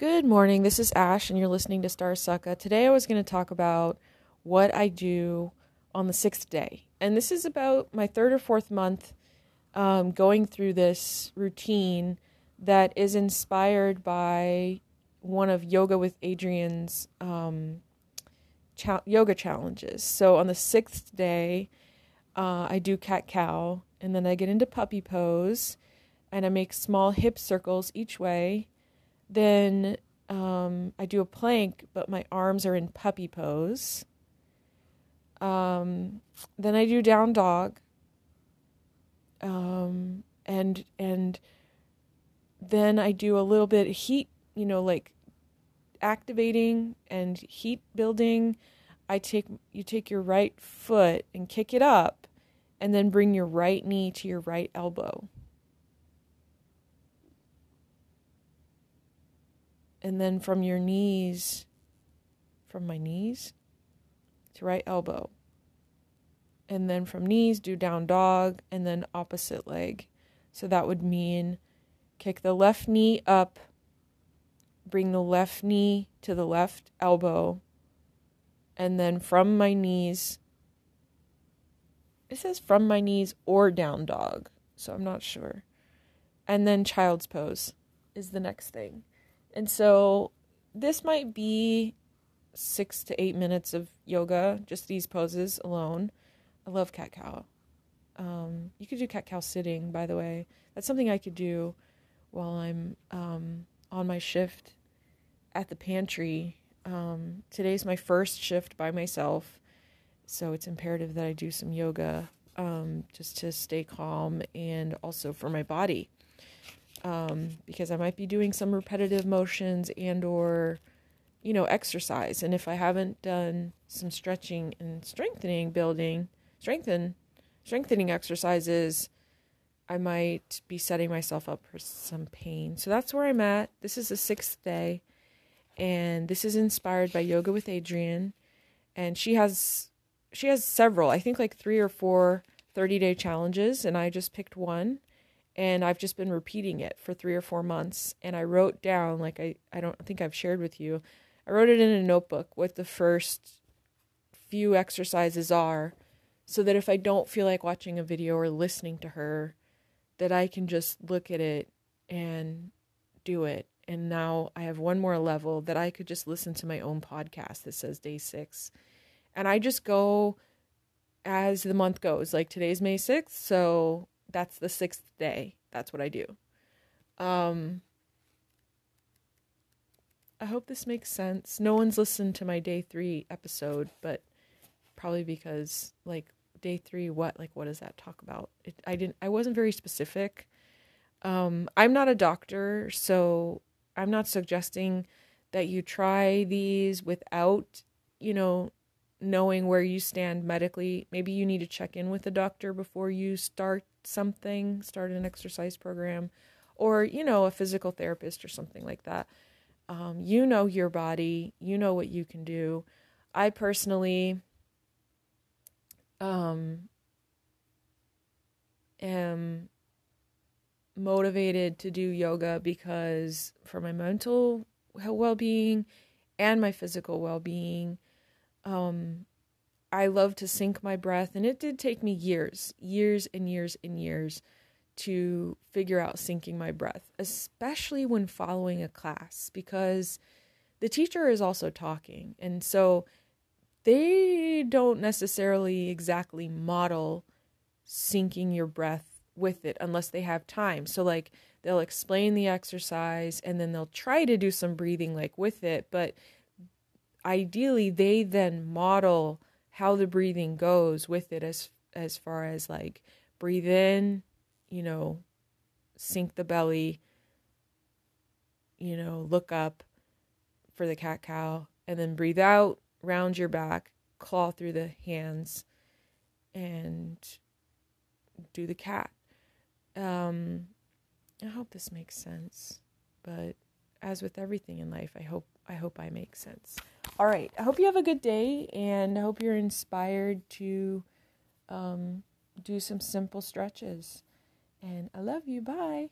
Good morning. This is Ash, and you're listening to Star Sucka. Today, I was going to talk about what I do on the sixth day, and this is about my third or fourth month um, going through this routine that is inspired by one of Yoga with Adriene's um, cha- yoga challenges. So on the sixth day, uh, I do cat cow, and then I get into puppy pose, and I make small hip circles each way then um, I do a plank, but my arms are in puppy pose. Um, then I do down dog. Um, and and then I do a little bit of heat, you know, like activating and heat building. I take you take your right foot and kick it up and then bring your right knee to your right elbow. And then from your knees, from my knees to right elbow. And then from knees, do down dog, and then opposite leg. So that would mean kick the left knee up, bring the left knee to the left elbow, and then from my knees, it says from my knees or down dog, so I'm not sure. And then child's pose is the next thing. And so this might be six to eight minutes of yoga, just these poses alone. I love cat cow. Um, you could do cat cow sitting, by the way. That's something I could do while I'm um, on my shift at the pantry. Um, today's my first shift by myself, so it's imperative that I do some yoga um, just to stay calm and also for my body um, because I might be doing some repetitive motions and or you know exercise and if I haven't done some stretching and strengthening building strengthen strengthening exercises I might be setting myself up for some pain. So that's where I'm at. This is the sixth day, and this is inspired by Yoga with Adriene, and she has she has several. I think like three or four 30 day challenges, and I just picked one and I've just been repeating it for three or four months. And I wrote down, like I, I don't think I've shared with you, I wrote it in a notebook what the first few exercises are, so that if I don't feel like watching a video or listening to her, that I can just look at it and do it. And now I have one more level that I could just listen to my own podcast that says day six. And I just go as the month goes. Like today's May 6th, so that's the sixth day. That's what I do. Um, I hope this makes sense. No one's listened to my day three episode, but probably because like day three, what like what does that talk about? It, I didn't. I wasn't very specific. Um, I'm not a doctor, so I'm not suggesting that you try these without, you know, knowing where you stand medically. Maybe you need to check in with a doctor before you start something, start an exercise program, or, you know, a physical therapist or something like that. Um, you know your body, you know what you can do. I personally um, am motivated to do yoga because for my mental well being and my physical well being, um, I love to sync my breath, and it did take me years, years and years and years to figure out syncing my breath, especially when following a class, because the teacher is also talking. And so they don't necessarily exactly model syncing your breath with it unless they have time. So, like, they'll explain the exercise and then they'll try to do some breathing, like, with it, but ideally they then model how the breathing goes with it as as far as like breathe in, you know, sink the belly, you know, look up for the cat cow and then breathe out, round your back, claw through the hands and do the cat. Um I hope this makes sense, but as with everything in life, I hope I hope I make sense. All right. I hope you have a good day and I hope you're inspired to um, do some simple stretches. And I love you. Bye.